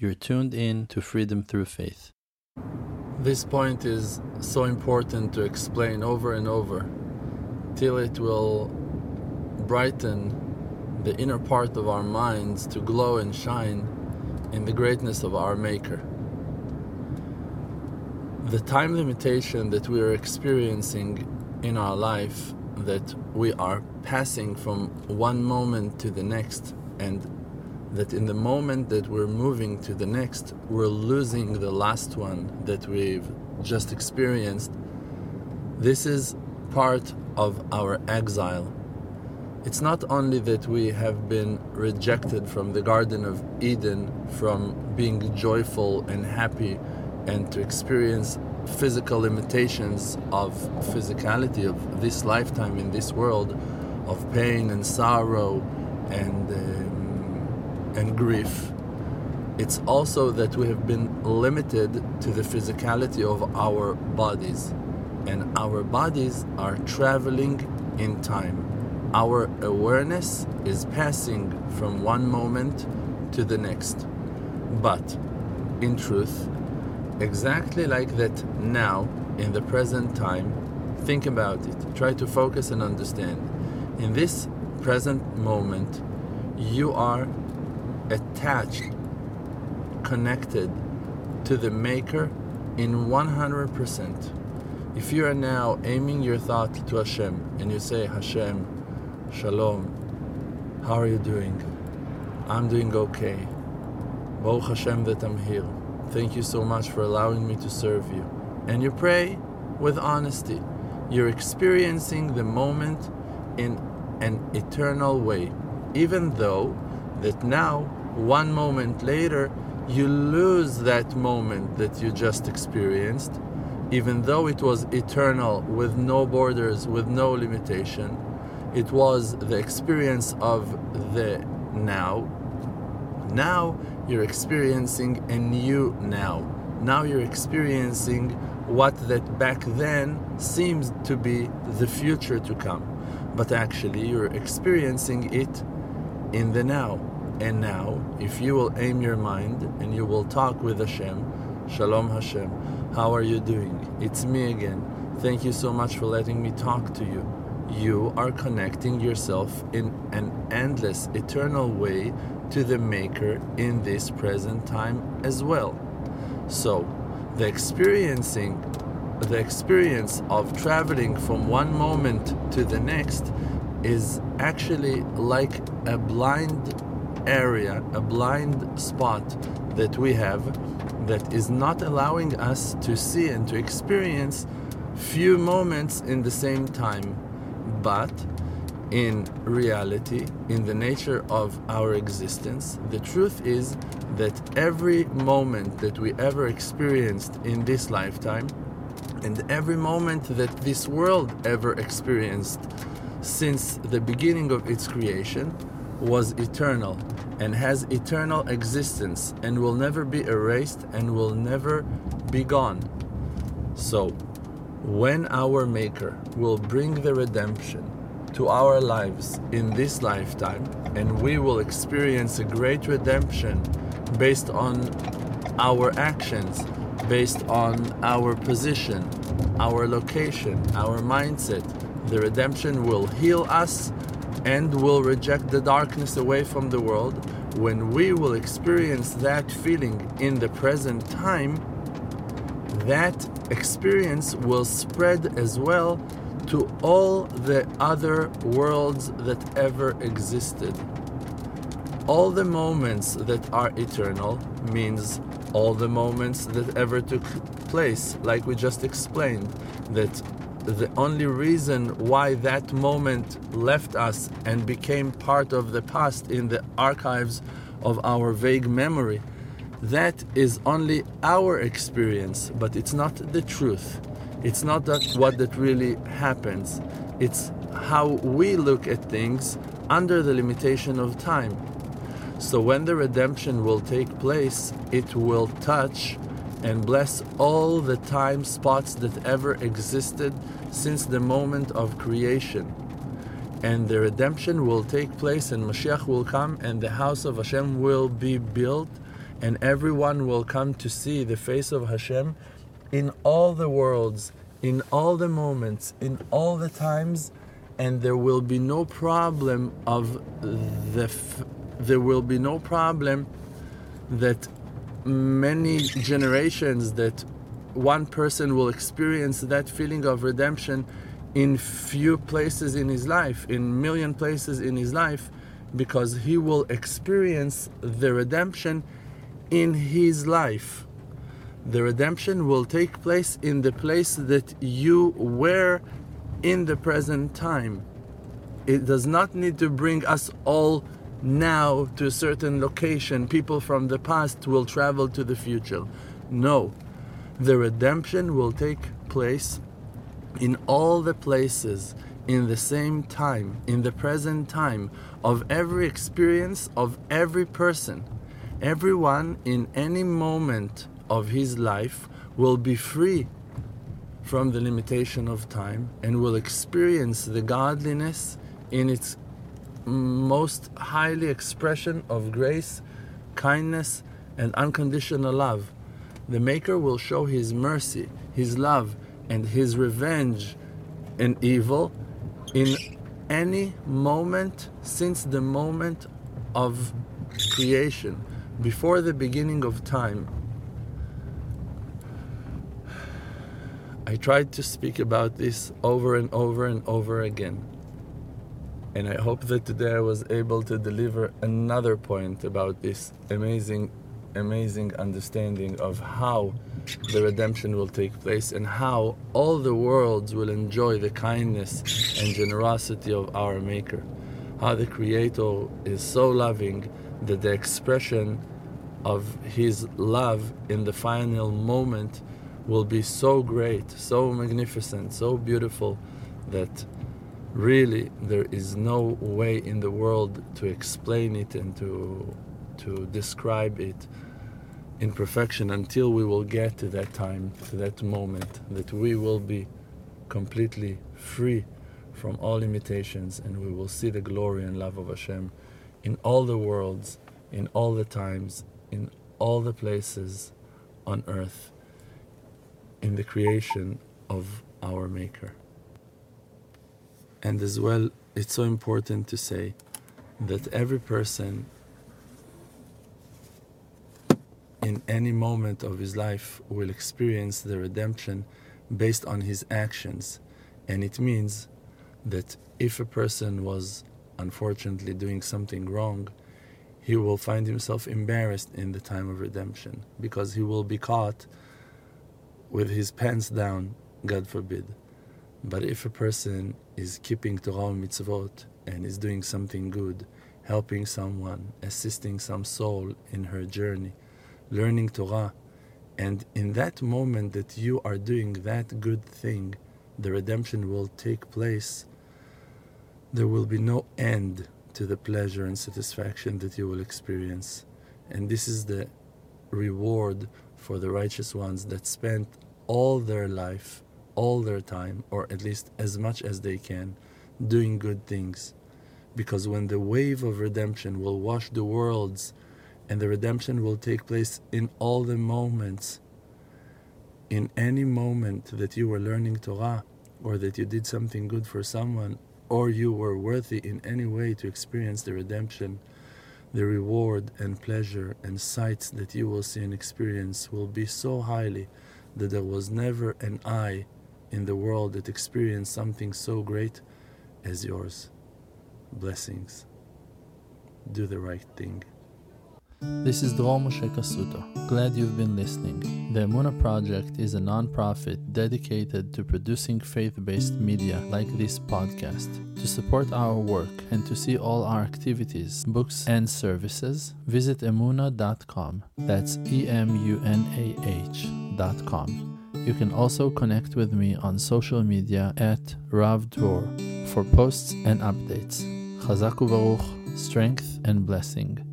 You're tuned in to Freedom Through Faith. This point is so important to explain over and over till it will brighten the inner part of our minds to glow and shine in the greatness of our Maker. The time limitation that we are experiencing in our life, that we are passing from one moment to the next, and that in the moment that we're moving to the next, we're losing the last one that we've just experienced. This is part of our exile. It's not only that we have been rejected from the Garden of Eden, from being joyful and happy, and to experience physical limitations of physicality of this lifetime in this world, of pain and sorrow and. Um, and grief. It's also that we have been limited to the physicality of our bodies, and our bodies are traveling in time. Our awareness is passing from one moment to the next. But, in truth, exactly like that now, in the present time, think about it. Try to focus and understand. In this present moment, you are attached, connected to the Maker in 100%. If you are now aiming your thought to Hashem and you say, Hashem, Shalom, how are you doing? I'm doing okay. Baruch Hashem that I'm here. Thank you so much for allowing me to serve you. And you pray with honesty. You're experiencing the moment in an eternal way, even though that now one moment later, you lose that moment that you just experienced, even though it was eternal, with no borders, with no limitation. It was the experience of the now. Now you're experiencing a new now. Now you're experiencing what that back then seems to be the future to come. But actually, you're experiencing it in the now. And now, if you will aim your mind and you will talk with Hashem, Shalom Hashem, how are you doing? It's me again. Thank you so much for letting me talk to you. You are connecting yourself in an endless, eternal way to the Maker in this present time as well. So, the experiencing the experience of traveling from one moment to the next is actually like a blind area, a blind spot that we have that is not allowing us to see and to experience few moments in the same time. But in reality, in the nature of our existence, the truth is that every moment that we ever experienced in this lifetime, and every moment that this world ever experienced since the beginning of its creation, was eternal and has eternal existence and will never be erased and will never be gone. So, when our Maker will bring the redemption to our lives in this lifetime, and we will experience a great redemption based on our actions, based on our position, our location, our mindset, the redemption will heal us and will reject the darkness away from the world, when we will experience that feeling in the present time, that experience will spread as well to all the other worlds that ever existed. All the moments that are eternal means all the moments that ever took place, like we just explained, that the only reason why that moment left us and became part of the past in the archives of our vague memory, that is only our experience, but it's not the truth. It's not that what that really happens. It's how we look at things under the limitation of time. So when the redemption will take place, it will touch and bless all the time spots that ever existed since the moment of creation. And the redemption will take place, and Mashiach will come, and the house of Hashem will be built, and everyone will come to see the face of Hashem in all the worlds, in all the moments, in all the times, and there will be no problem of the f- there will be no problem that many generations that one person will experience that feeling of redemption in few places in his life in million places in his life because he will experience the redemption in his life. The redemption will take place in the place that you were in the present time. It does not need to bring us all now to a certain location. People from the past will travel to the future. No, the redemption will take place in all the places in the same time, in the present time of every experience of every person. Everyone in any moment of his life will be free from the limitation of time and will experience the godliness in its most highly expression of grace, kindness, and unconditional love. The Maker will show His mercy, His love, and His revenge in evil in any moment since the moment of creation, before the beginning of time. I tried to speak about this over and over and over again. And I hope that today I was able to deliver another point about this amazing, amazing understanding of how the redemption will take place and how all the worlds will enjoy the kindness and generosity of our Maker. How the Creator is so loving that the expression of His love in the final moment will be so great, so magnificent, so beautiful that really there is no way in the world to explain it and to to describe it in perfection until we will get to that time to that moment that we will be completely free from all limitations and we will see the glory and love of Hashem in all the worlds in all the times in all the places on earth in the creation of our maker and as well, it's so important to say that every person in any moment of his life will experience the redemption based on his actions. And it means that if a person was unfortunately doing something wrong, he will find himself embarrassed in the time of redemption because he will be caught with his pants down, God forbid. But if a person is keeping Torah mitzvot and is doing something good, helping someone, assisting some soul in her journey, learning Torah, and in that moment that you are doing that good thing, the redemption will take place. There will be no end to the pleasure and satisfaction that you will experience. And this is the reward for the righteous ones that spent all their life all their time, or at least as much as they can, doing good things. Because when the wave of redemption will wash the worlds, and the redemption will take place in all the moments, in any moment that you were learning Torah, or that you did something good for someone, or you were worthy in any way to experience the redemption, the reward and pleasure and sights that you will see and experience will be so highly that there was never an eye in the world that experience something so great as yours. Blessings. Do the right thing. This is Dror Moshe Cassuto. Glad you've been listening. The Emunah Project is a non-profit dedicated to producing faith-based media like this podcast. To support our work and to see all our activities, books, and services, visit emunah.com. That's E-M-U-N-A-H dot com. You can also connect with me on social media at Rav Dror for posts and updates. Chazak Baruch, strength and blessing.